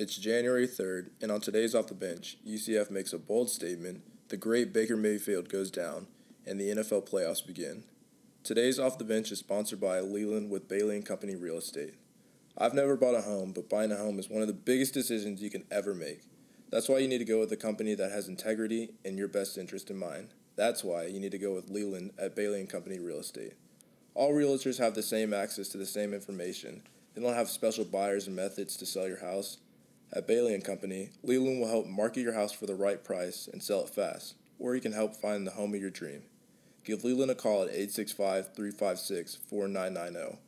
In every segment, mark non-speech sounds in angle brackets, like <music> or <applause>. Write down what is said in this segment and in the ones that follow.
It's January 3rd, and on today's Off the Bench, UCF makes a bold statement, the great Baker Mayfield goes down, and the NFL playoffs begin. Today's Off the Bench is sponsored by Leland with Bailey and Company Real Estate. I've never bought a home, but buying a home is one of the biggest decisions you can ever make. That's why you need to go with a company that has integrity and your best interest in mind. That's why you need to go with Leland at Bailey and Company Real Estate. All realtors have the same access to the same information. They don't have special buyers and methods to sell your house. At Bailey and Company, Leland will help market your house for the right price and sell it fast, or you can help find the home of your dream. Give Leland a call at 865-356-4990.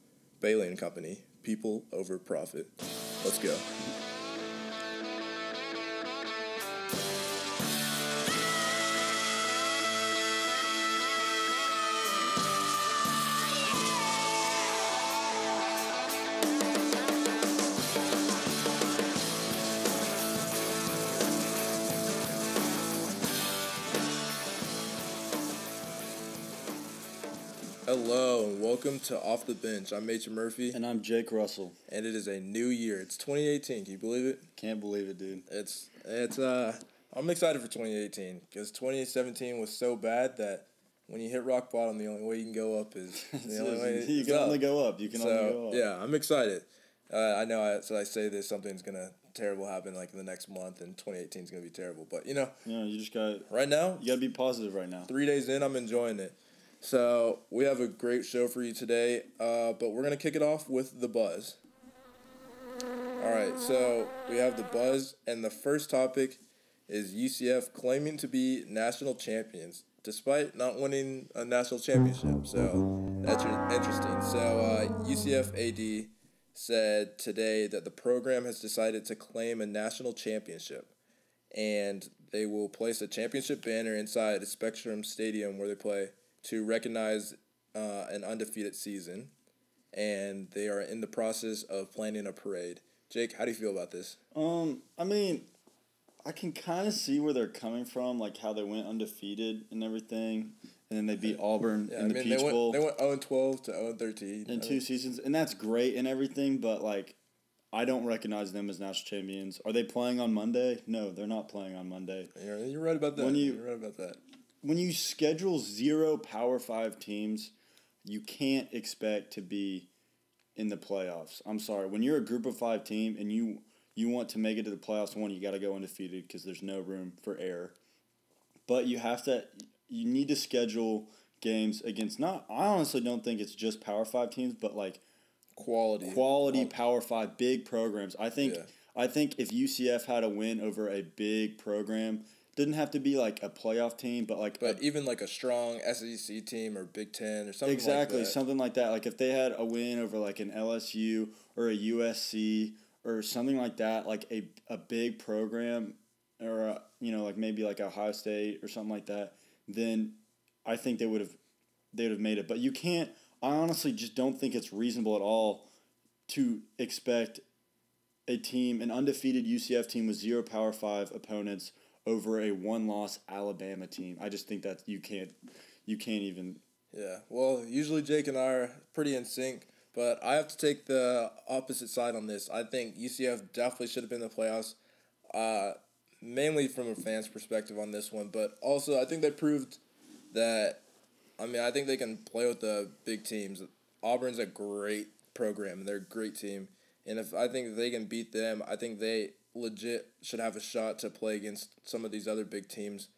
Bailey and Company, people over profit. Let's go. To Off the Bench. I'm Major Murphy, And I'm Jake Russell. and it is a new year. It's 2018. Can you believe it? Can't believe it, dude. It's it's uh I'm excited for 2018 because 2017 was so bad that when you hit rock bottom, the only way you can go up is <laughs> the only way you can up. only go up. You can only go So up. yeah, I'm excited. Uh, I know. I, so I say this, something's gonna terrible happen like in the next month, and 2018 is gonna be terrible. But you know, Yeah, you just got right now, you got to be positive right now. three days in, I'm enjoying it. So we have a great show for you today, uh, but we're gonna kick it off with the buzz. All right, so we have the buzz, and the first topic is UCF claiming to be national champions despite not winning a national championship. So that's interesting. So uh, UCF AD said today that the program has decided to claim a national championship and they will place a championship banner inside Spectrum Stadium where they play to recognize uh, an undefeated season. And they are in the process of planning a parade. Jake, how do you feel about this? Um, I mean, I can kind of see where they're coming from, like how they went undefeated and everything, and then they beat Auburn Yeah, in I the mean, Peach they went, Bowl they went 0 12 to 0 13. in two seasons, and that's great and everything. But like, I don't recognize them as national champions. Are they playing on Monday? No, they're not playing on Monday. You're, you're right about that. When you- you're right about that. When you schedule zero Power Five teams, you can't expect to be in the playoffs. I'm sorry. When you're a Group of Five team and you you want to make it to the playoffs, one you got to go undefeated because there's no room for error. But you have to. You need to schedule games against not. I honestly don't think it's just Power Five teams, but like Quality. quality Power Five big programs. I think Yeah. I think if UCF had a win over a big program, didn't have to be like a playoff team, but like a But even like a strong SEC team or Big Ten or something exactly like that. something like that. Like if they had a win over like an LSU or a USC or something like that, like a a big program or a, you know like maybe like Ohio State or something like that, then I think they would have they would have made it. But you can't. I honestly just don't think it's reasonable at all to expect a team, an undefeated UCF team with zero Power Five opponents over a one loss Alabama team. I just think that you can't you can't even Yeah. Well, usually Jake and I are pretty in sync, but I have to take the opposite side on this. I think UCF definitely should have been in the playoffs, uh, mainly from a fan's perspective on this one, but also I think they proved that. I mean, I think they can play with the big teams. Auburn's a great program, they're a great team. And if I think they can beat them, I think they legit should have a shot to play against some of these other big teams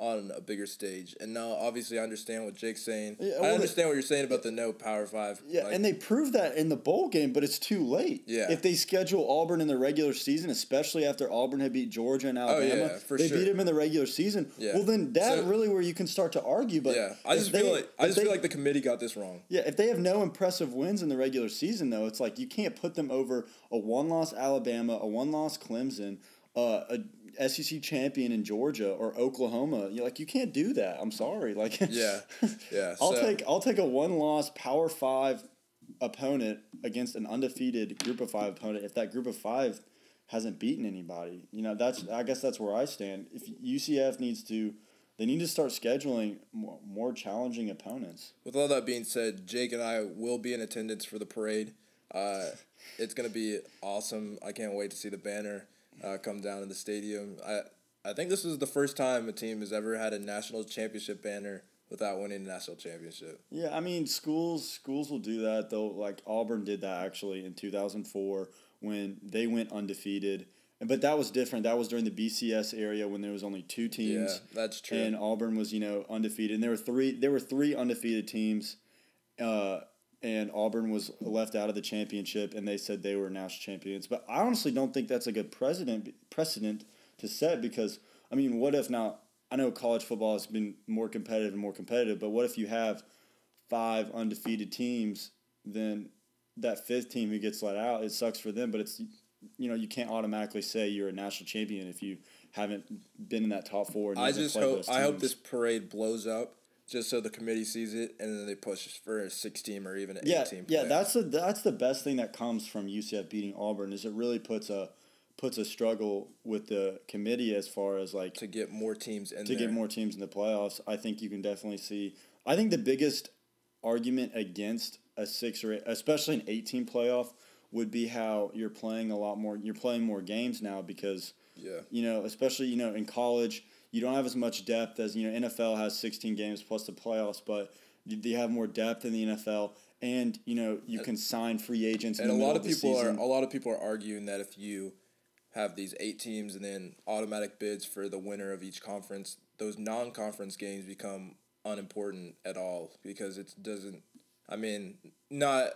on a bigger stage. And now, obviously, I understand what Jake's saying. Yeah, I well, understand what you're saying about the no Power Five. Yeah, like- and they proved that in the bowl game, but it's too late. Yeah. If they schedule Auburn in the regular season, especially after Auburn had beat Georgia and Alabama, Oh, yeah, for they sure. beat them in the regular season. Yeah. Well, then that's So- really where you can start to argue. But yeah, I just they- feel like I just they- feel like the committee got this wrong. yeah, if they have no impressive wins in the regular season, though, it's like you can't put them over a one-loss Alabama, a one-loss Clemson, uh, a SEC champion in Georgia or Oklahoma. You're like you can't do that. I'm sorry. Like <laughs> Yeah, yeah. I'll so- take I'll take a one loss Power Five opponent against an undefeated Group of Five opponent if that Group of Five hasn't beaten anybody. You know that's I guess that's where I stand. If UCF needs to, they need to start scheduling more, more challenging opponents. With all that being said, Jake and I will be in attendance for the parade. Uh, it's gonna be awesome. I can't wait to see the banner. Uh, come down to the stadium. I I think this is the first time a team has ever had a national championship banner without winning a national championship. Yeah, I mean schools schools will do that though. Like Auburn did that actually in two thousand four when they went undefeated. But that was different. That was during the BCS area when there was only two teams. Yeah, that's true. And Auburn was you know undefeated. And there were three. There were three undefeated teams. Uh, and Auburn was left out of the championship, and they said they were national champions. But I honestly don't think that's a good precedent precedent to set because I mean, what if now? I know college football has been more competitive and more competitive, but what if you have five undefeated teams? Then that fifth team who gets let out, it sucks for them. But it's you know you can't automatically say you're a national champion if you haven't been in that top four. I just hope I hope this parade blows up just so the committee sees it and then they push for a six team or even an yeah, eight team. Yeah, that's the that's the best thing that comes from UCF beating Auburn is it really puts a puts a struggle with the committee as far as like to get more teams in to there. get more teams in the playoffs. I think you can definitely see. I think the biggest argument against a six or eight, especially an eighteen playoff would be how you're playing a lot more. You're playing more games now because yeah, you know, especially you know in college you don't have as much depth as you know. NFL has sixteen games plus the playoffs, but they have more depth in the NFL, and you know you can sign free agents. And a lot of people are a lot of people are arguing that if you have these eight teams and then automatic bids for the winner of each conference, those non-conference games become unimportant at all because it doesn't. I mean, not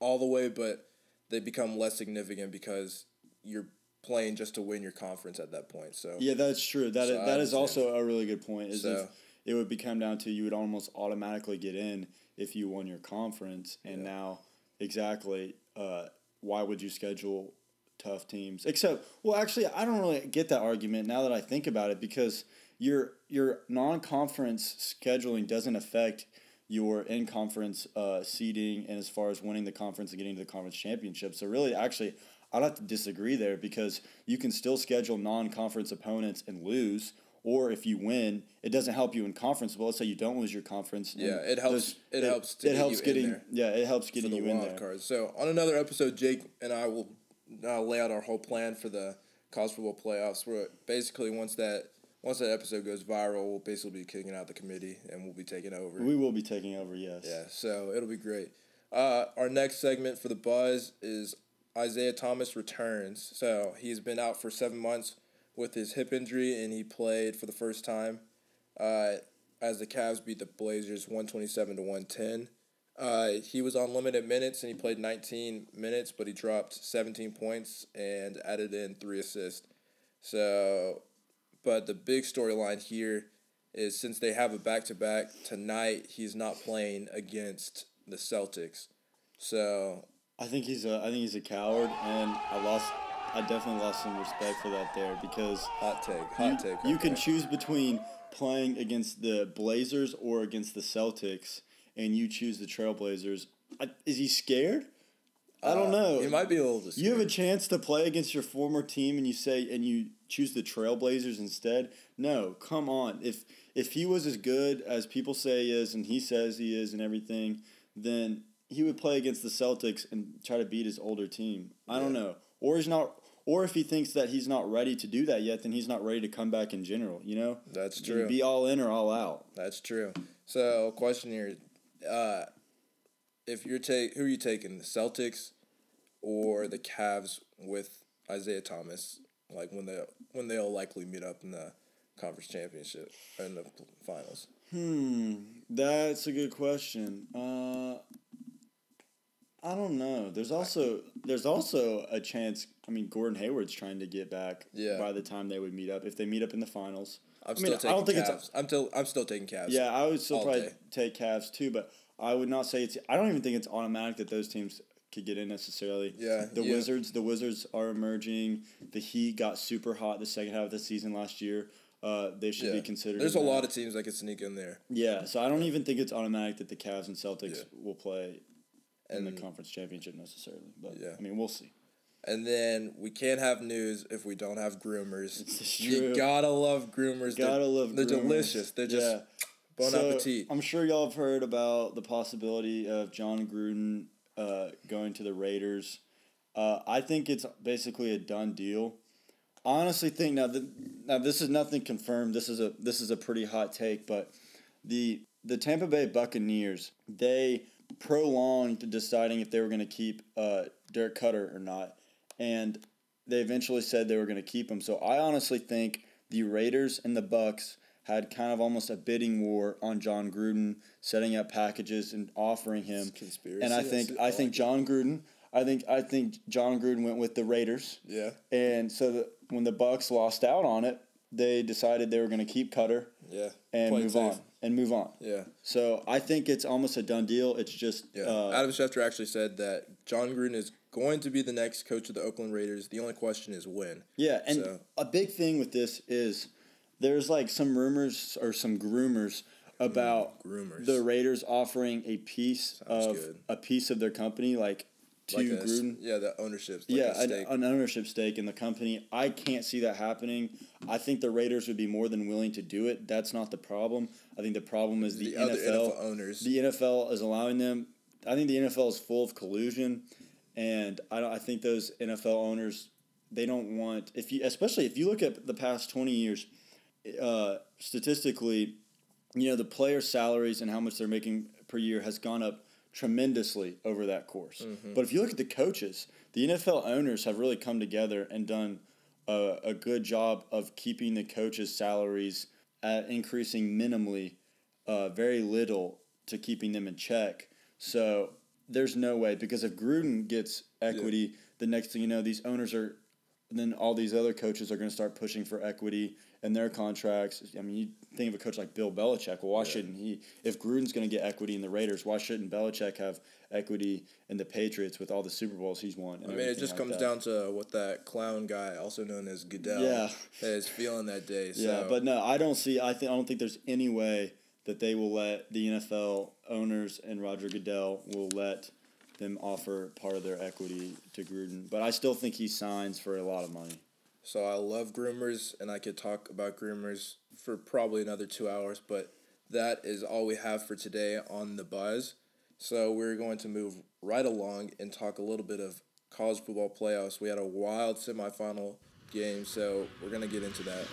all the way, but they become less significant because you're playing just to win your conference at that point. So yeah, that's true. That so is, that is also a really good point. Is so, if it would become down to you would almost automatically get in if you won your conference, and yeah. now exactly uh, why would you schedule tough teams? Except, well, actually, I don't really get that argument now that I think about it because your your non conference scheduling doesn't affect your in conference uh, seeding and as far as winning the conference and getting to the conference championship. So really, actually, I'd have to disagree there because you can still schedule non-conference opponents and lose, or if you win, it doesn't help you in conference. Well, let's say you don't lose your conference. Yeah, it helps. It, it, helps. it helps getting. Yeah, it helps getting you in there. Cards. So on another episode, Jake and I will uh, lay out our whole plan for the college football playoffs. Where basically once that once that episode goes viral, we'll basically be kicking out the committee and we'll be taking over. We will be taking over. Yes. Yeah. So it'll be great. Uh, our next segment for the buzz is Isaiah Thomas returns. So he's been out for seven months with his hip injury, and he played for the first time uh, as the Cavs beat the Blazers 127 to 110. Uh, he was on limited minutes and he played 19 minutes, but he dropped 17 points and added in three assists. So, but the big storyline here is since they have a back to back tonight, he's not playing against the Celtics. So I think he's a I think he's a coward, and I lost. I definitely lost some respect for that there because hot take, hot you, take. You can choose between playing against the Blazers or against the Celtics, and you choose the Trailblazers. I, is he scared? I don't uh, know. He might be a little. You have a chance to play against your former team, and you say, and you choose the Trailblazers instead. No, come on. If if he was as good as people say he is, and he says he is, and everything, then he would play against the Celtics and try to beat his older team. I yeah. don't know. Or he's not or if he thinks that he's not ready to do that yet, then he's not ready to come back in general, you know? That's true. Be all in or all out. That's true. So, question here, uh, if you're take who are you taking, the Celtics or the Cavs with Isaiah Thomas? Like when they when they'll likely meet up in the conference championship in the finals. Hmm, that's a good question. Uh, I don't know. There's also there's also a chance. I mean, Gordon Hayward's trying to get back. Yeah. By the time they would meet up, if they meet up in the finals, I'm I mean, still taking I don't think Cavs. It's, I'm still I'm still taking Cavs. Yeah, I would still probably day. take Cavs too, but I would not say it's. I don't even think it's automatic that those teams could get in necessarily. Yeah. The yeah. Wizards, the Wizards are emerging. The Heat got super hot the second half of the season last year. Uh, they should yeah. be considered. There's a lot of teams that could sneak in there. Yeah, so I don't even think it's automatic that the Cavs and Celtics yeah. will play in the conference championship necessarily. But yeah. I mean, we'll see. And then we can't have news if we don't have groomers. You gotta love groomers. Gotta they're, love. They're groomers. delicious. They're just yeah. bon so, appetit. I'm sure y'all have heard about the possibility of John Gruden uh, going to the Raiders. Uh, I think it's basically a done deal. I honestly think now that now this is nothing confirmed. This is a this is a pretty hot take, but the the Tampa Bay Buccaneers they prolonged deciding if they were going to keep uh, Dirk Koetter or not, and they eventually said they were going to keep him. So I honestly think the Raiders and the Bucs had kind of almost a bidding war on John Gruden, setting up packages and offering him. Conspiracy. And I think I, I think like John Gruden. I think I think John Gruden went with the Raiders, Yeah. and so that when the Bucs lost out on it, they decided they were going to keep Cutter Yeah. and move safe. on and move on. Yeah. So I think it's almost a done deal. It's just Yeah. uh, Adam Schefter actually said that John Gruden is going to be the next coach of the Oakland Raiders. The only question is when. Yeah, and So- a big thing with this is there's like some rumors or some groomers about groomers. the Raiders offering a piece Sounds of good. a piece of their company, like to Like a Gruden. yeah, the ownership. Like yeah, an, stake. an ownership stake in the company. I can't see that happening. I think the Raiders would be more than willing to do it. That's not the problem. I think the problem is the, the NFL. NFL owners. The NFL is allowing them. I think the NFL is full of collusion, and I don't, I think those NFL owners they don't want if you especially if you look at the past twenty years, uh, statistically, you know the player salaries and how much they're making per year has gone up tremendously over that course. But if you look at the coaches, the NFL owners have really come together and done a, a good job of keeping the coaches' salaries at increasing minimally, uh, very little to keeping them in check. So there's no way because if Gruden gets equity, the next thing you know, these owners are, then all these other coaches are going to start pushing for equity in their contracts. I mean, you think of a coach like Bill Belichick. Well, why shouldn't he? If Gruden's going to get equity in the Raiders, why shouldn't Belichick have equity in the Patriots with all the Super Bowls he's won? and I mean, it just like comes that? down to what that clown guy, also known as Goodell, Yeah. is feeling that day. <laughs> So. Yeah, but no, I don't see. I think I don't think there's any way that they will let the NFL owners and Roger Goodell will let them offer part of their equity to Gruden. But I still think he signs for a lot of money. So I love groomers, and I could talk about groomers for probably another two hours, but that is all we have for today on the buzz. So we're going to move right along and talk a little bit of college football playoffs. We had a wild semifinal game, so we're gonna get into that.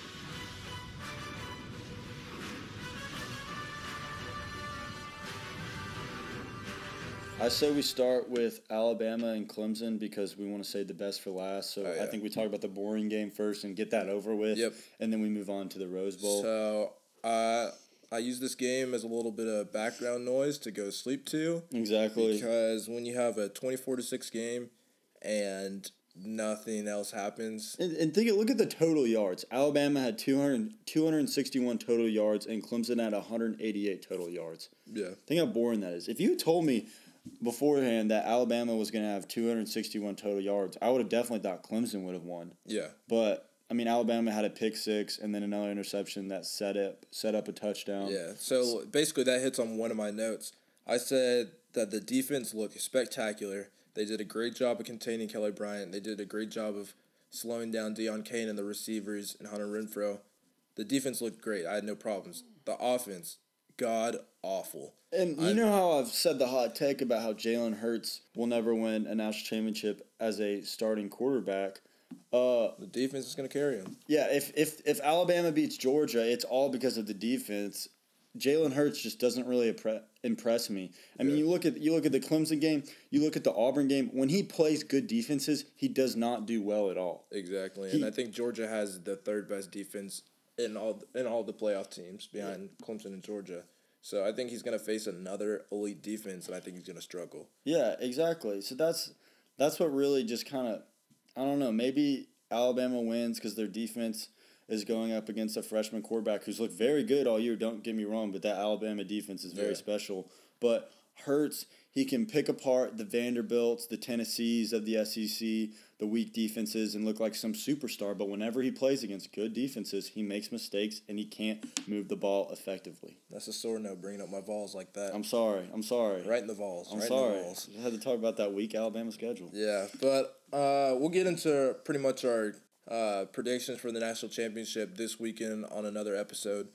I say we start with Alabama and Clemson because we want to save the best for last. So Oh, I think we talk about the boring game first and get that over with. Yep. And then we move on to the Rose Bowl. So uh, I use this game as a little bit of background noise to go sleep to. exactly. Because when you have a 24 to 6 game and nothing else happens, And, and think, look at the total yards. Alabama had 200, 261 total yards, and Clemson had 188 total yards. yeah. Think how boring that is. If you told me beforehand that Alabama was going to have 261 total yards, I would have definitely thought Clemson would have won. Yeah. But I mean, Alabama had a pick six and then another interception that set up set up a touchdown. Yeah. So basically, that hits on one of my notes. I said that the defense looked spectacular. They did a great job of containing Kelly Bryant. They did a great job of slowing down Deon Cain and the receivers and Hunter Renfrow. The defense looked great. I had no problems. The offense, god awful. And you know how I've said the hot take about how Jalen Hurts will never win a national championship as a starting quarterback. Uh, The defense is going to carry him. yeah, if, if if Alabama beats Georgia, it's all because of the defense. Jalen Hurts just doesn't really impress me. I mean, Yeah. you look at you look at the Clemson game, you look at the Auburn game. When he plays good defenses, he does not do well at all. Exactly, He- and I think Georgia has the third best defense in all in all the playoff teams behind Clemson and Georgia. So I think he's going to face another elite defense, and I think he's going to struggle. Yeah, exactly. So that's that's what really just kind of I don't know. Maybe Alabama wins because their defense is going up against a freshman quarterback who's looked very good all year. Don't get me wrong, but that Alabama defense is very Yeah. special. But Hurts, he can pick apart the Vanderbilts, the Tennessees of the SEC, the weak defenses, and look like some superstar. But whenever he plays against good defenses, he makes mistakes and he can't move the ball effectively. That's a sore note, bringing up my Vols like that. I'm sorry. I'm sorry. right in the Vols. I'm right sorry. In the Vols. I had to talk about that weak Alabama schedule. Yeah, but uh, we'll get into pretty much our uh, predictions for the national championship this weekend on another episode.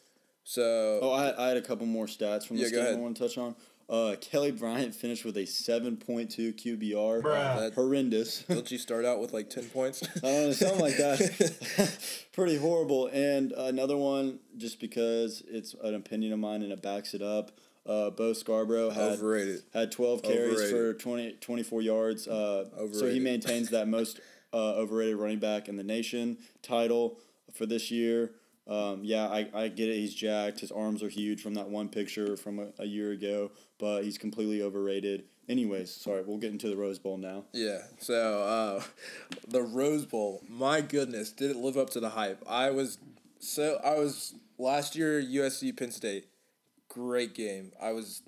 So Oh, I, I had a couple more stats from this go game I want to touch on. Uh, Kelly Bryant finished with a 7.2 QBR. That- Horrendous. <laughs> Don't you start out with like ten points? <laughs> I don't know, something like that. <laughs> Pretty horrible. And another one, just because it's an opinion of mine and it backs it up. Uh, Bo Scarborough had Overrated. had 12 carries Overrated. for 20, 24 yards. Uh, so he maintains that most uh, overrated running back in the nation title for this year. Um, yeah, I, I get it. He's jacked. His arms are huge from that one picture from a, a year ago, but he's completely overrated. Anyways, sorry, we'll get into the Rose Bowl now. Yeah. So uh, the Rose Bowl, my goodness, did it live up to the hype? I was so I was last year USC Penn State, great game. I was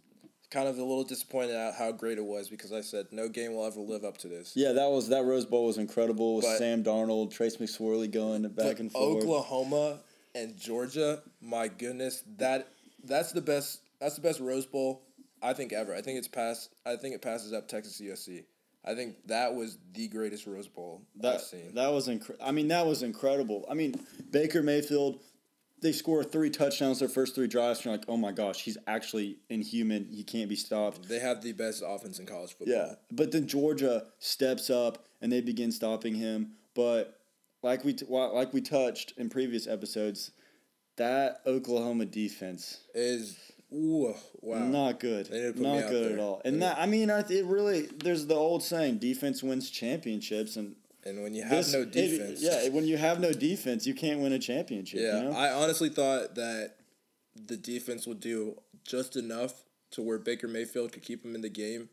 kind of a little disappointed at how great it was because I said no game will ever live up to this. Yeah, that was that Rose Bowl was incredible with Sam Darnold, Trace McSorley going back and forth. Oklahoma and Georgia, my goodness, that that's the best. That's the best Rose Bowl I think ever. I think it's passed. I think it passes up Texas USC. I think that was the greatest Rose Bowl That I've seen. that was I mean, that was incredible. I mean, Baker Mayfield, they score three touchdowns their first three drives. And you're like, oh my gosh, he's actually inhuman. He can't be stopped. They have the best offense in college football. Yeah, but then Georgia steps up and they begin stopping him. But like we t- like we touched in previous episodes, that Oklahoma defense Is ooh wow. not good, didn't put me not good there. at all. And that I mean, I it really there's the old saying, defense wins championships, and and when you have this- no it- defense, yeah, when you have no defense, you can't win a championship. yeah. you know? I honestly thought that the defense would do just enough to where Baker Mayfield could keep him in the game,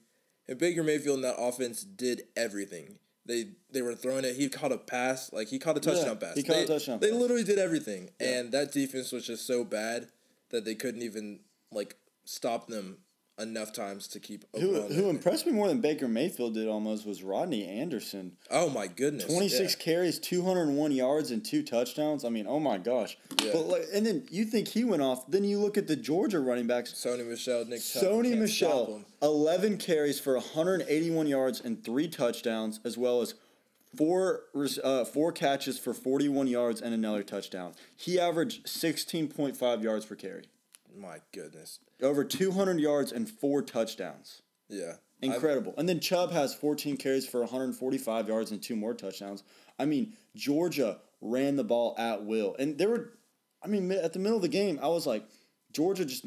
and Baker Mayfield in that offense did everything. They they were throwing it. He caught a pass, like he caught a touchdown pass. he caught a They- touchdown They pass. literally did everything, and that defense was just so bad that they couldn't even like stop them enough times to keep. who Oklahoma who in. impressed me more than Baker Mayfield did almost was Rodney Anderson. Oh my goodness! Twenty six yeah. carries, two hundred and one yards, and two touchdowns. I mean, oh my gosh! Yeah. But like, and then you think he went off. Then you look at the Georgia running backs. Sony Michel, Nick. Sony Michel, eleven carries for one hundred eighty one yards and three touchdowns, as well as four uh, four catches for forty one yards and another touchdown. He averaged sixteen point five yards per carry, My goodness. over two hundred yards and four touchdowns. Yeah. Incredible. And then Chubb has 14 carries for 145 yards and two more touchdowns. I mean, Georgia ran the ball at will. And there were, I mean, at the middle of the game, I was like, Georgia just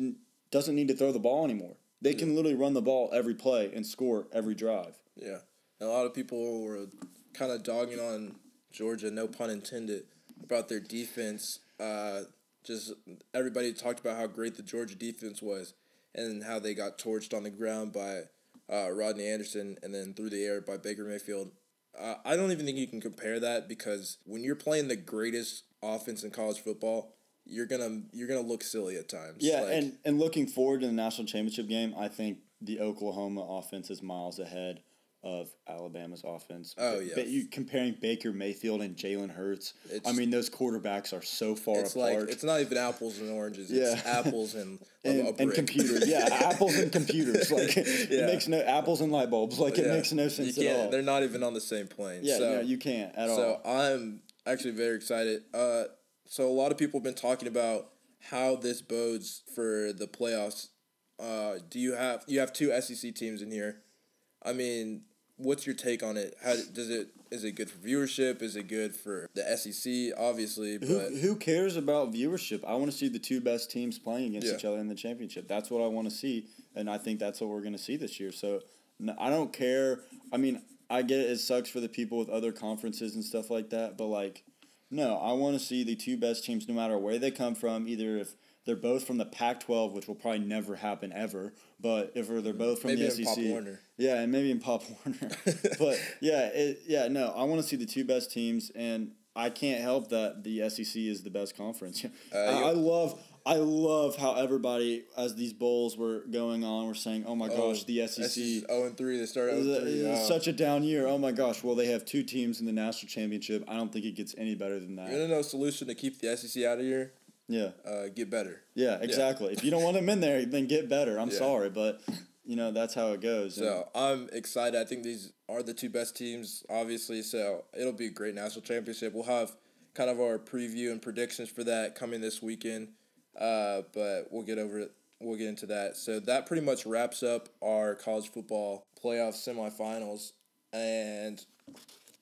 doesn't need to throw the ball anymore. They can literally run the ball every play and score every drive. Yeah. And a lot of people were kind of dogging on Georgia, no pun intended, about their defense. Uh, just everybody talked about how great the Georgia defense was and how they got torched on the ground by uh, Rodney Anderson and then through the air by Baker Mayfield. Uh, I don't even think you can compare that because when you're playing the greatest offense in college football, you're gonna you're gonna look silly at times. Yeah, Like, and, and looking forward to the national championship game, I think the Oklahoma offense is miles ahead of Alabama's offense. Oh, yeah. ba- you comparing Baker Mayfield and Jalen Hurts. I mean, those quarterbacks are so far it's apart. like it's not even apples and oranges. Yeah. It's <laughs> apples and, and, and computers. Yeah, <laughs> apples and computers. Like <laughs> it makes no apples and light bulbs. Like it Yeah. makes no sense at all. They're not even on the same plane. Yeah, so, no, you can't at so all. So I'm actually very excited. Uh, so a lot of people have been talking about how this bodes for the playoffs. Uh, do you have you have two SEC teams in here? I mean, what's your take on it? How does it is it good for viewership? Is it good for the SEC? Obviously, but who cares about viewership? I want to see the two best teams playing against Yeah. each other in the championship. That's what I want to see, and I think that's what we're going to see this year. So I don't care. I mean, I get it. It sucks for the people with other conferences and stuff like that, but like, no, I want to see the two best teams, no matter where they come from. Either if they're both from the Pac-12, which will probably never happen ever, but if they're both from maybe the in SEC, Pop Warner. yeah, and maybe in Pop Warner. <laughs> but yeah, it, yeah, no, I want to see the two best teams, and I can't help that the SEC is the best conference. <laughs> I, Uh, you- I love, I love how everybody, as these bowls were going on, were saying, "Oh my gosh, the SEC." zero oh and three. They started is zero a- three. is Oh. such a down year. Oh my gosh! Well, they have two teams in the national championship. I don't think it gets any better than that. You know, no solution to keep the SEC out of here. Yeah, Uh, get better. yeah, exactly. If you don't want them in there, then get better. I'm Yeah. sorry, but you know that's how it goes. So I'm excited. I think these are the two best teams, obviously. So it'll be a great national championship. We'll have kind of our preview and predictions for that coming this weekend. Uh, but we'll get over it we'll get into that. So that pretty much wraps up our college football playoff semifinals. And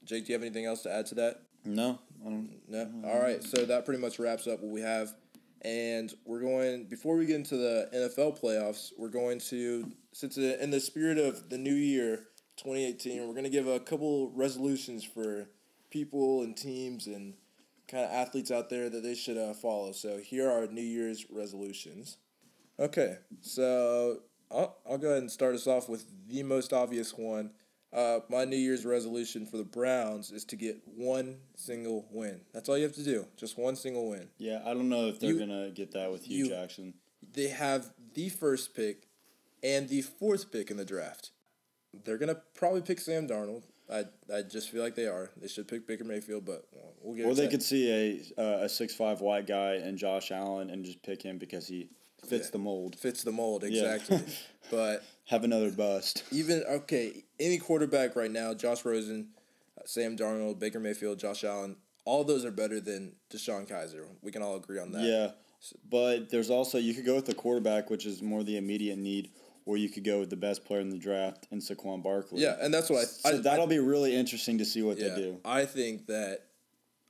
Jake, do you have anything else to add to that? No, I don't. No. All right. So that pretty much wraps up what we have. And we're going before we get into the NFL playoffs. We're going to since in the spirit of the new year, twenty eighteen, we're going to give a couple resolutions for people and teams and kind of athletes out there that they should uh, follow. So here are New Year's resolutions. Okay, so I'll, I'll go ahead and start us off with the most obvious one. Uh, my New Year's resolution for the Browns is to get one single win. That's all you have to do. Just one single win. Yeah, I don't know if they're You- gonna get that with Hue you- Jackson. They have the first pick and the fourth pick in the draft. They're gonna probably pick Sam Darnold. I I just feel like they are. They should pick Baker Mayfield, but well, we'll get. Or into they could see a uh, a six five white guy and Josh Allen and just pick him because he fits Yeah. the mold. fits the mold Yeah. exactly. <laughs> but Have another bust. even okay, any quarterback right now, Josh Rosen, uh, Sam Darnold, Baker Mayfield, Josh Allen, all those are better than DeShone Kizer. We can all agree on that. Yeah, but there's also you could go with the quarterback, which is more the immediate need, or you could go with the best player in the draft in Saquon Barkley. Yeah, and that's what I. So I that'll be really interesting to see what yeah, they do. I think that,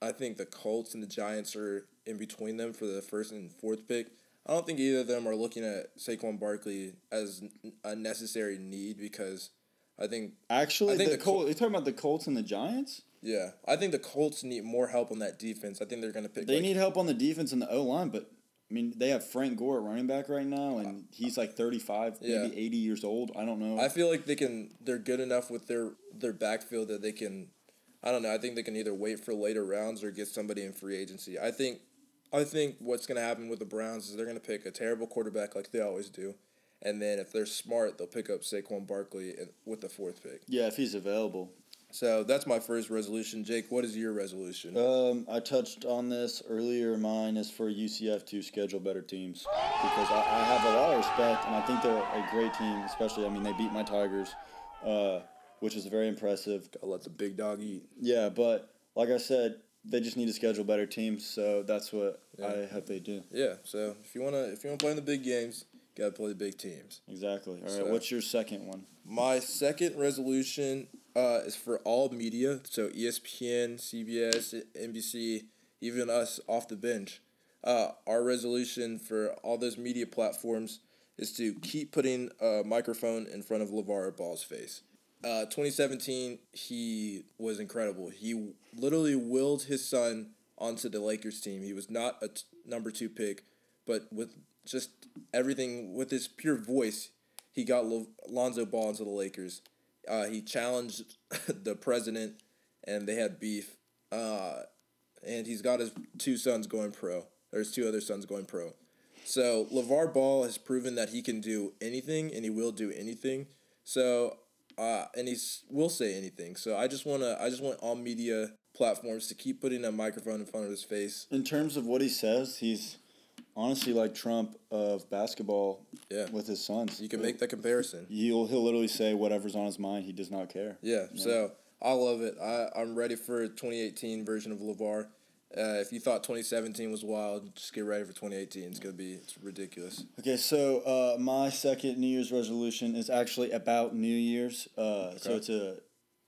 I think the Colts and the Giants are in between them for the first and fourth pick. I don't think either of them are looking at Saquon Barkley as a necessary need because I think Actually, I think the, the Col- you talking about the Colts and the Giants? yeah I think the Colts need more help on that defense. I think they're gonna pick. They like- need help on the defense and the O line, but I mean they have Frank Gore at running back right now, and he's like thirty five, Yeah. maybe eighty years old. I don't know. I feel like they can. They're good enough with their their backfield that they can. I don't know. I think they can either wait for later rounds or get somebody in free agency. I think. I think what's going to happen with the Browns is they're going to pick a terrible quarterback like they always do, and then if they're smart, they'll pick up Saquon Barkley with the fourth pick. yeah, if he's available. So that's my first resolution. Jake, what is your resolution? Um, I touched on this earlier. Mine is for UCF to schedule better teams because I, I have a lot of respect and I think they're a great team. Especially, I mean, they beat my Tigers, uh, which is very impressive. Gotta let the big dog eat. Yeah, but like I said, they just need to schedule better teams. So that's what I hope they do. Yeah. So if you wanna if you wanna play in the big games, you gotta play the big teams. Exactly. All right. So- what's your second one? My second resolution uh, is for all media, so ESPN, CBS, NBC, even us off the bench. Uh, our resolution for all those media platforms is to keep putting a microphone in front of LeVar Ball's face. Uh, 2017, he was incredible. He literally willed his son onto the Lakers team. He was not a t- number two pick, but with just everything, with his pure voice, he got Lo- Lonzo Ball into the Lakers. Uh, he challenged <laughs> the president, and they had beef. Uh, and he's got his two sons going pro. There's two other sons going pro. So LeVar Ball has proven that he can do anything, and he will do anything. So, uh, and he's will say anything. So I just wanna, I just want all media platforms to keep putting a microphone in front of his face. In terms of what he says, he's honestly like Trump of basketball Yeah, with his sons. you can make that comparison. He'll he'll literally say whatever's on his mind. He does not care. Yeah, so I love it. I, I'm ready for a 2018 version of LeVar. Uh, if you thought 2017 was wild, just get ready for 2018. It's gonna be it's ridiculous. Okay, so uh, my second New Year's resolution is actually about New Year's. Uh, So it's a,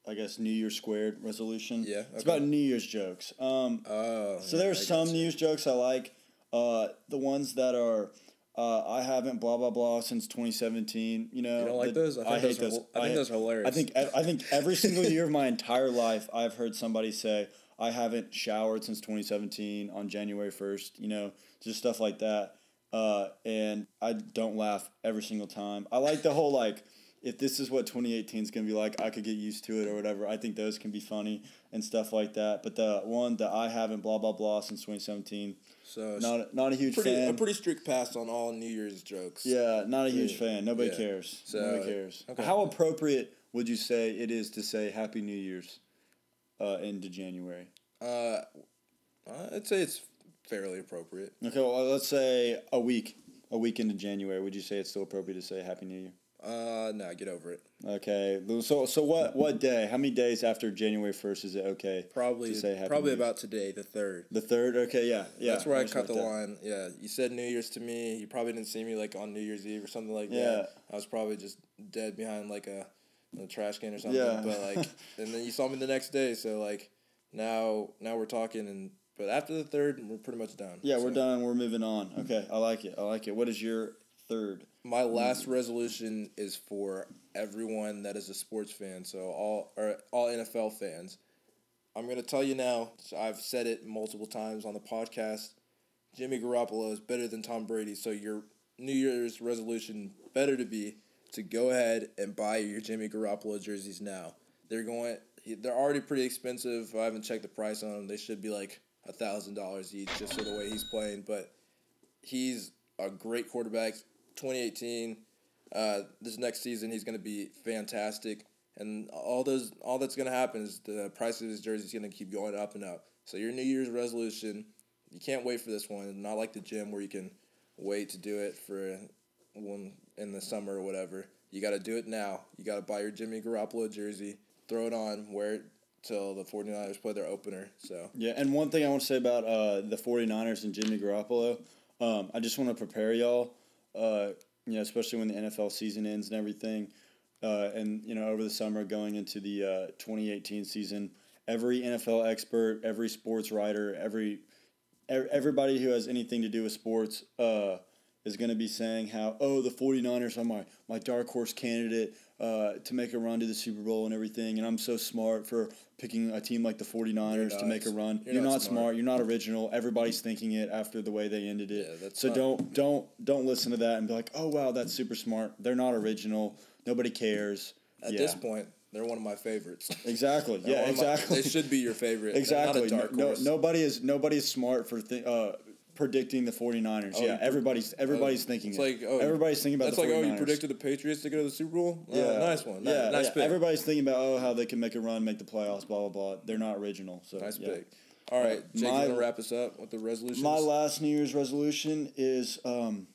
I guess, New Year's squared resolution. Yeah, It's about New Year's jokes. Um, Oh, so yeah, there's I some New. Year's jokes I like. Uh, the ones that are, uh, I haven't blah blah blah since 2017. You know, You don't like the- those? I think I those hate are those. I think those are hilarious. I think I think every single year of my entire life, I've heard somebody say, "I haven't showered since 2017 on January 1st." You know, just stuff like that. Uh, and I don't laugh every single time. I like the whole like, if this is what 2018 is gonna be like, I could get used to it or whatever. I think those can be funny and stuff like that. But the one that I haven't blah blah blah since 2017, So not not a huge pretty fan. a pretty strict pass on all New Year's jokes. Yeah, not a huge fan. Nobody yeah. cares. So, Nobody cares. okay. How appropriate would you say it is to say Happy New Year's uh, into January? Uh, I'd say it's fairly appropriate. Okay, well, let's say a week. A week into January, would you say it's still appropriate to say Happy New Year? Uh, nah, get over it. Okay. So so what what day? How many days after January first is it okay? Probably to say Happy probably about today, the third. the third. Okay. Yeah. Yeah. That's where I just cut the that. line. Yeah, you said New Year's to me. You probably didn't see me like on New Year's Eve or something like Yeah. that. I was probably just dead behind like a, a trash can or something. Yeah. But like, <laughs> and then you saw me the next day. So like, now now we're talking and but after the third, we're pretty much done. Yeah, we're done. We're moving on. Okay. I like it. I like it. What is your third? My last resolution is for everyone that is a sports fan. So all or all NFL fans. I'm gonna tell you now. so I've said it multiple times on the podcast. Jimmy Garoppolo is better than Tom Brady. So your New Year's resolution better to be to go ahead and buy your Jimmy Garoppolo jerseys now. They're going. They're already pretty expensive. I haven't checked the price on them. They should be like a thousand dollars each, just for the way he's playing. But he's a great quarterback. 2018. Uh, this next season, he's going to be fantastic, and all those all that's going to happen is the price of his jersey is going to keep going up and up. So your New Year's resolution, you can't wait for this one. Not like the gym where you can wait to do it for one in the summer or whatever. You got to do it now. You got to buy your Jimmy Garoppolo jersey, throw it on, wear it till the 49ers play their opener. So Yeah, and one thing I want to say about uh, the 49ers and Jimmy Garoppolo, um, I just want to prepare y'all, uh, you know, especially when the NFL season ends and everything, uh, and, you know, over the summer going into the uh, 2018 season, every NFL expert, every sports writer, every ev- everybody who has anything to do with sports uh, is going to be saying how, oh, the 49ers are my, my dark horse candidate uh, to make a run to the Super Bowl and everything. And I'm so smart for picking a team like the 49ers to make a run. You're You're, not not, smart. smart. You're not original. Everybody's thinking it after the way they ended it. Yeah, so not- don't don't don't listen to that and be like, oh wow, that's super smart. They're not original. Nobody cares. at yeah. this point, they're one of my favorites. <laughs> Exactly. Yeah. of my- Exactly. they should be your favorite. Exactly. Not a dark no, nobody is nobody is smart for thi- uh, predicting the 49ers. Oh, yeah, everybody's everybody's thinking It's it. like oh, everybody's thinking about the like 49ers. oh, you predicted the Patriots to go to the Super Bowl. Uh, Yeah, nice one. Yeah, nice yeah. pick. Everybody's thinking about oh how they can make a run, make the playoffs, blah blah blah. They're not original. So nice yeah. pick. All right, Jake, my- you want to wrap us up with the resolutions? My last New Year's resolution is um,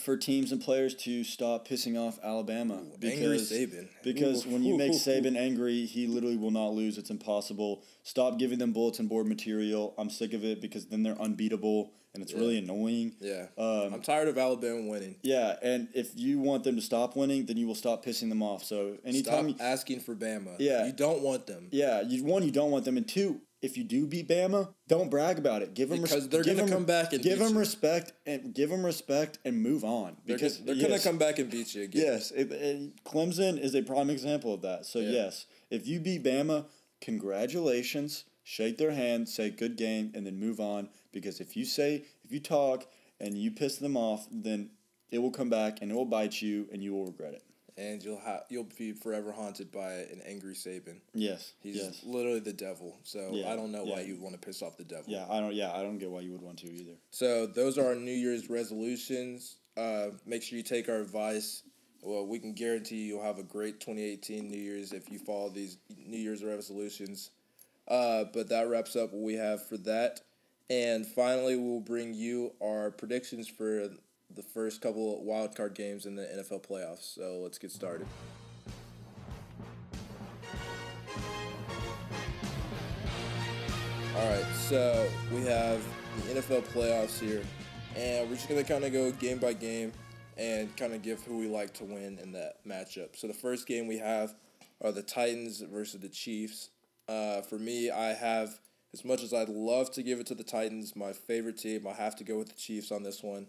for teams and players to stop pissing off Alabama angry Saban. Because Ooh, when you ooh, make ooh. <laughs> Saban angry, he literally will not lose. It's impossible. Stop giving them bulletin board material. I'm sick of it because then they're unbeatable and it's really annoying. yeah, Um, I'm tired of Alabama winning. yeah, and if you want them to stop winning, then you will stop pissing them off. So anytime, Stop you, asking for Bama. Yeah. you don't want them. yeah, you one you don't want them, and two, if you do beat Bama, don't brag about it. Give them Because they're give gonna 'em- come back and give them you. respect and give them respect and move on. They're, Because they're yes, gonna come back and beat you again. Yes, it, it, Clemson is a prime example of that. So Yeah. yes, if you beat Bama, congratulations. Shake their hand, say good game, and then move on. Because if you say if you talk and you piss them off, then it will come back and it will bite you, and you will regret it. And you'll ha- you'll be forever haunted by an angry Saban. Yes. He's yes. literally the devil. So Yeah, I don't know why yeah. you want to piss off the devil. Yeah, I don't. Yeah, I don't get why you would want to either. So those are our New Year's resolutions. Uh, make sure you take our advice. Well, we can guarantee you'll have a great 2018 New Year's if you follow these New Year's resolutions. Uh, but that wraps up what we have for that. And finally, we'll bring you our predictions for the first couple wild card games in the NFL playoffs. So let's get started. All right, so we have the NFL playoffs here, and we're just gonna kind of go game by game and kind of give who we like to win in that matchup. So the first game we have are the Titans versus the Chiefs. Uh, for me, I have as much as I'd love to give it to the Titans, my favorite team. I have to go with the Chiefs on this one.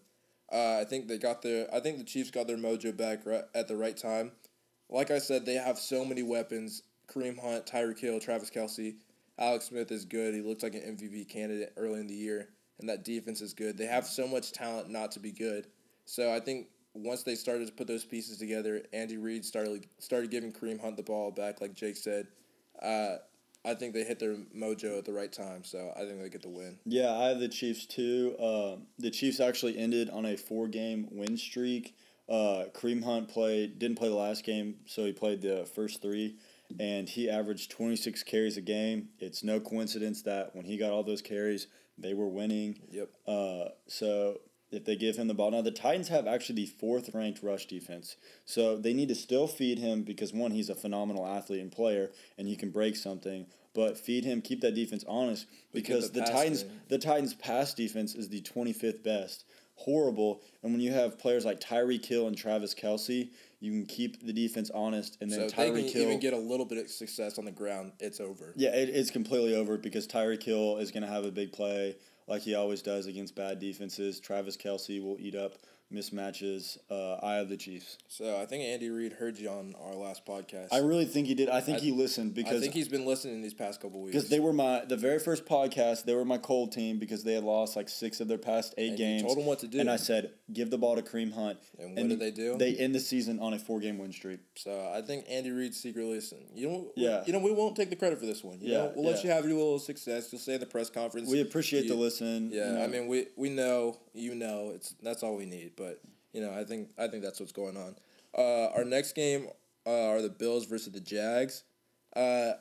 Uh, I think they got their. I think the Chiefs got their mojo back right, at the right time. Like I said, they have so many weapons: Kareem Hunt, Tyreek Hill, Travis Kelce. Alex Smith is good. He looks like an MVP candidate early in the year, and that defense is good. They have so much talent not to be good. So I think once they started to put those pieces together, Andy Reid started started giving Kareem Hunt the ball back, like Jake said. Uh, I think they hit their mojo at the right time, so I think they get the win. Yeah, I have the Chiefs too. Um, the Chiefs actually ended on a four-game win streak. Uh, Kareem Hunt played didn't play the last game, so he played the first three, and he averaged twenty-six carries a game. It's no coincidence that when he got all those carries, they were winning. Yep. Uh, so if they give him the ball. Now the Titans have actually the fourth ranked rush defense, so they need to still feed him because one, he's a phenomenal athlete and player, and he can break something. But feed him, keep that defense honest because the the, Titans game. the Titans pass defense is the twenty fifth best. Horrible, and when you have players like Tyreek Hill and Travis Kelce, you can keep the defense honest, and So then can Tyreek Hill even get a little bit of success on the ground, it's over. yeah, it, it's completely over because Tyreek Hill is going to have a big play like he always does against bad defenses. Travis Kelce will eat up mismatches. Uh, I have the Chiefs. So I think Andy Reid heard you on our last podcast. I really think he did. I think I- he listened because I think he's been listening these past couple weeks. because they were my the very first podcast. They were my cold team because they had lost like six of their past eight And you games. told 'em what to do. and I said give the ball to Kareem Hunt. And what did they do? They end the season on a four game win streak. So I think Andy Reid secretly listened. You know, Yeah. You know, we won't take the credit for this one. You Yeah, know, we'll let you have your little success. You'll say in the press conference. We appreciate the you- listen. you Yeah, know. I mean, we we know you know it's that's all we need. But you know, I think I think that's what's going on. Uh, our next game uh, are the Bills versus the Jags. Uh,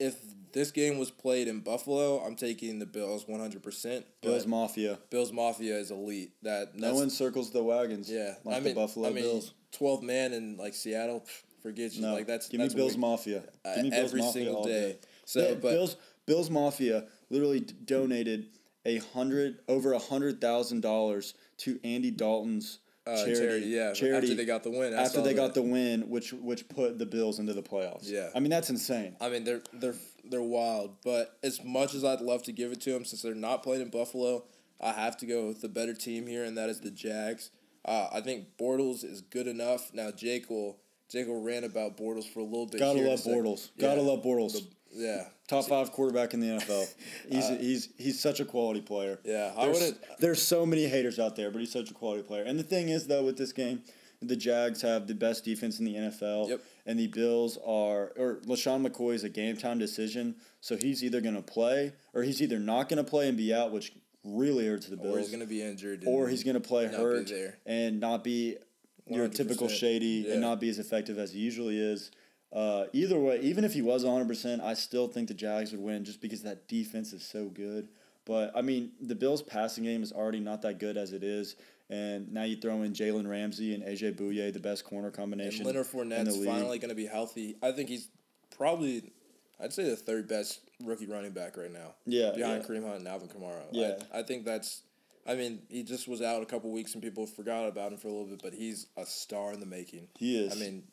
if this game was played in Buffalo, I'm taking the Bills one hundred percent. Bills Mafia. Bills Mafia is elite. That No one circles the wagons. Yeah, like I mean, the Buffalo I mean, Bills. twelve man in like Seattle. Forget you. No, like that's give that's me Bills we- Mafia. uh, Give me Bills every Mafia single day. day. So, Yeah, but Bills Bills Mafia literally d- donated a hundred over a hundred thousand dollars to Andy Dalton's uh, charity. charity, yeah. charity after they got the win, I after they got the win, which which put the Bills into the playoffs. Yeah. I mean that's insane. I mean, they're they're they're wild. But as much as I'd love to give it to them, since they're not playing in Buffalo, I have to go with the better team here, and that is the Jags. Uh, I think Bortles is good enough. Now Jake will Jake will rant about Bortles for a little bit. Gotta love. Bortles. Yeah. Gotta love Bortles. Yeah, Top five quarterback in the NFL. He's Uh, he's he's such a quality player. yeah. I There's, wouldn't. there's so many haters out there, but he's such a quality player. And the thing is, though, with this game, the Jags have the best defense in the NFL. Yep. And the Bills are, or LeSean McCoy is a game time decision. So he's either going to play, or he's either not going to play and be out, which really hurts the Bills. Or he's gonna be injured. or he's going to play hurt and not be your typical 100%, shady yeah. and not be as effective as he usually is. Uh, either way, even if he was 100%, I still think the Jags would win just because that defense is so good. But, I mean, the Bills' passing game is already not that good as it is. And now you throw in Jalen Ramsey and AJ Bouye, the best corner And combination. Leonard in the Fournette's finally going to be healthy. I think he's probably, I'd say, the third best rookie running back right now. Yeah, behind yeah. Kareem Hunt and Alvin Kamara. Yeah. I, I think that's. I mean, he just was out a couple weeks and people forgot about him for a little bit, but he's a star in the making. He is. I mean,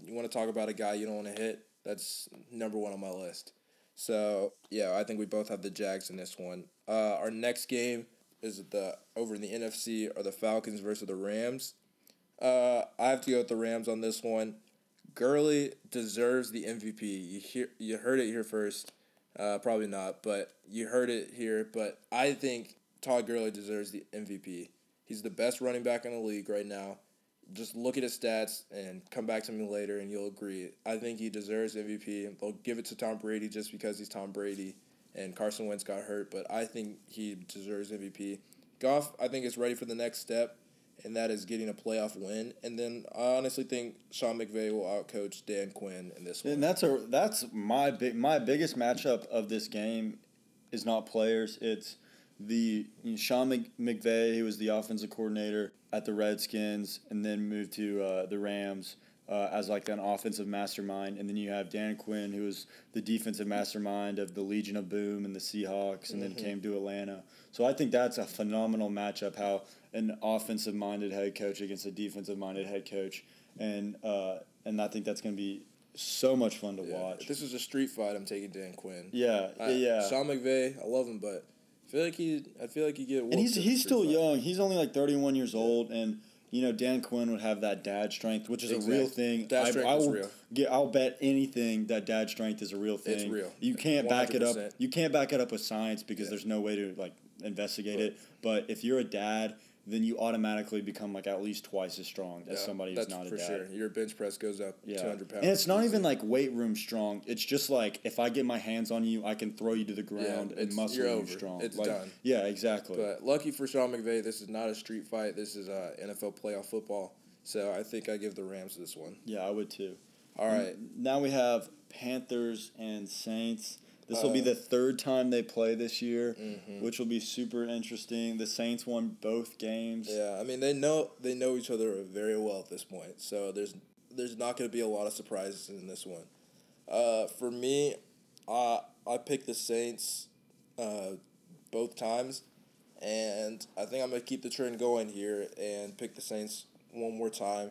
you, want to talk about a guy you don't want to hit? That's number one on my list. So yeah, I think we both have the Jags in this one. Uh, our next game is the over in the NFC are the Falcons versus the Rams. Uh, I have to go with the Rams on this one. Gurley deserves the MVP. You hear, you heard it here first. Uh, probably not, but you heard it here. But I think Todd Gurley deserves the MVP. He's the best running back in the league right now. Just look at his stats and come back to me later, and you'll agree. I think he deserves MVP. They'll give it to Tom Brady just because he's Tom Brady, and Carson Wentz got hurt. But I think he deserves MVP. Goff, I think is ready for the next step and that is getting a playoff win. And then I honestly think Sean McVay will outcoach Dan Quinn in this one. And that's a that's my big my biggest matchup of this game is not players. It's the you know, Sean Mc, McVay, who was the offensive coordinator at the Redskins, and then moved to uh, the Rams uh, as like an offensive mastermind. And then you have Dan Quinn, who was the defensive mastermind of the Legion of Boom and the Seahawks, and then came to Atlanta. So I think that's a phenomenal matchup. How an offensive minded head coach against a defensive minded head coach, and uh, and I think that's going to be so much fun to Yeah. watch. If this is a street fight, I'm taking Dan Quinn. Yeah, I- yeah. Sean McVay, I love him, but feel like he, I feel like he get. and he's whooped in a he's still young. He's only like thirty one years old, and you know Dan Quinn would have that dad strength, which is a real thing. Dad I, strength I is will real. Get, I'll bet anything that dad strength is a real thing. It's real. You can't back it up. You can't back it up with science because Yeah. there's no way to like investigate Right. it. But if you're a dad, then you automatically become like at least twice as strong as Yeah, somebody who's not a for dad. sure. Your bench press goes up Yeah. 200 pounds. And it's not even like weight room strong. It's just like if I get my hands on you, I can throw you to the ground and muscle you strong. It's Like, done. Yeah, exactly. But lucky for Sean McVay, this is not a street fight. This is uh, NFL playoff football. So I think I give the Rams this one. yeah, I would too. All right. Now we have Panthers and Saints. This will be Uh, the third time they play this year, mhm. which will be super interesting. The Saints won both games. Yeah, I mean they know they know each other very well at this point, so there's there's not going to be a lot of surprises in this one. Uh, for me, I I picked the Saints uh, both times, and I think I'm gonna keep the trend going here and pick the Saints one more time.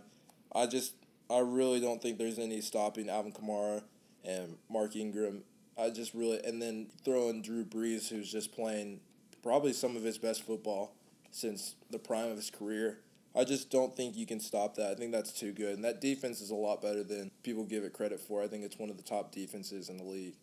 I just I really don't think there's any stopping Alvin Kamara and Mark Ingram. I just really and then throw in Drew Brees, who's just playing probably some of his best football since the prime of his career. I just don't think you can stop that. I think that's too good. And that defense is a lot better than people give it credit for. I think it's one of the top defenses in the league.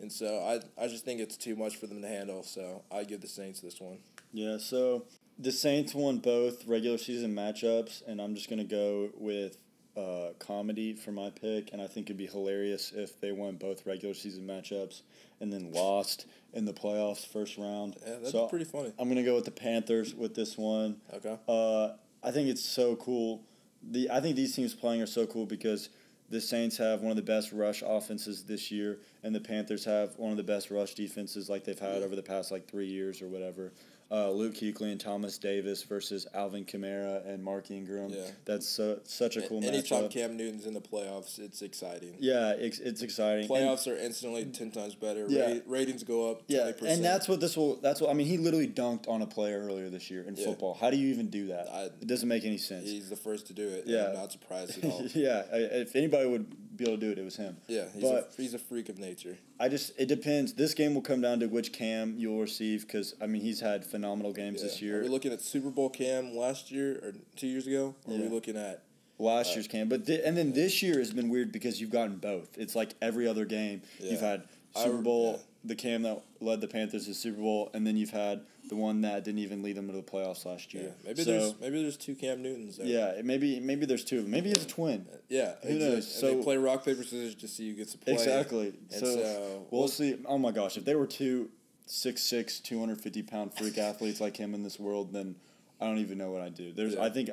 And so I, I just think it's too much for them to handle. So I give the Saints this one. Yeah, so the Saints won both regular season matchups, and I'm just gonna go with uh, comedy for my pick, and I think it'd be hilarious if they won both regular season matchups and then lost in the playoffs first round. Yeah, that'd so pretty funny. I'm gonna go with the Panthers with this one. Okay. Uh, I think it's so cool. The I think these teams playing are so cool because the Saints have one of the best rush offenses this year, and the Panthers have one of the best rush defenses like they've had over the past like three years or whatever. Uh, Luke Kuechly and Thomas Davis versus Alvin Kamara and Mark Ingram. Yeah. That's so, such a cool Anytime matchup. Cam Newton's in the playoffs, it's exciting. yeah, it's, it's exciting. And- Playoffs are instantly ten times better. Yeah. Ra- ratings go up. Yeah, 20%. and that's what this will. That's what I mean. He literally dunked on a player earlier this year in Yeah. football. How do you even do that? I- it doesn't make any sense. he's the first to do it. Yeah. I'm not surprised at all. <laughs> yeah, if anybody would be able to do it, it was him. Yeah, he's, But- a, he's a freak of nature. I just it depends. This game will come down to which cam you'll receive because I mean he's had phenomenal games Yeah. this Are year. we looking at Super Bowl Cam last year or two years ago? Or Are we looking at Last uh, year's cam, but thi- and then this year has been weird because you've gotten both. It's like every other game you've had Super Bowl, yeah. the cam that led the Panthers to Super Bowl, and then you've had the one that didn't even lead them to the playoffs last yeah? year. Maybe So, there's maybe there's two Cam Newtons there. yeah, maybe maybe there's two of them. Maybe it's a twin. Uh, yeah. Who exact- knows? And So- they play rock paper scissors to see who gets to play. Exactly. So, so, we'll see. Oh my gosh, if they were two six six, 250 pound freak athletes like him in this world, then I don't even know what I'd do. There's, Yeah. I think,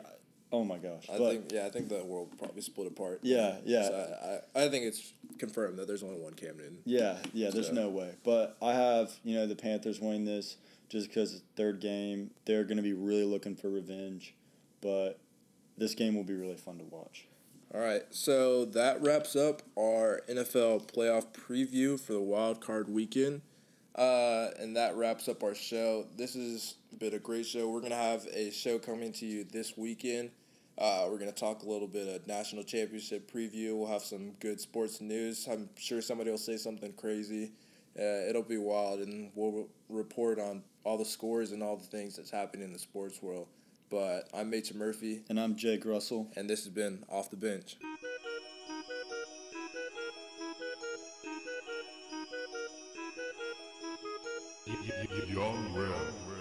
oh my gosh. I but think yeah, I think the world probably split apart. Yeah, yeah. So I, I, I think it's confirmed that there's only one Cam Newton. yeah, yeah. There's So- no way. But I have, you know, the Panthers winning this just because it's third game. They're going to be really looking for revenge, but this game will be really fun to watch. All right, so that wraps up our NFL playoff preview for the wild card weekend. Uh, and that wraps up our show. This has been a great show. We're going to have a show coming to you this weekend. Uh, we're going to talk a little bit of national championship preview. We'll have some good sports news. I'm sure somebody will say something crazy. Uh, it'll be wild, and we'll re- report on all the scores and all the things that's happening in the sports world. But I'm Mason Murphy, And I'm Jake Russell. and this has been Off the Bench. Young Red.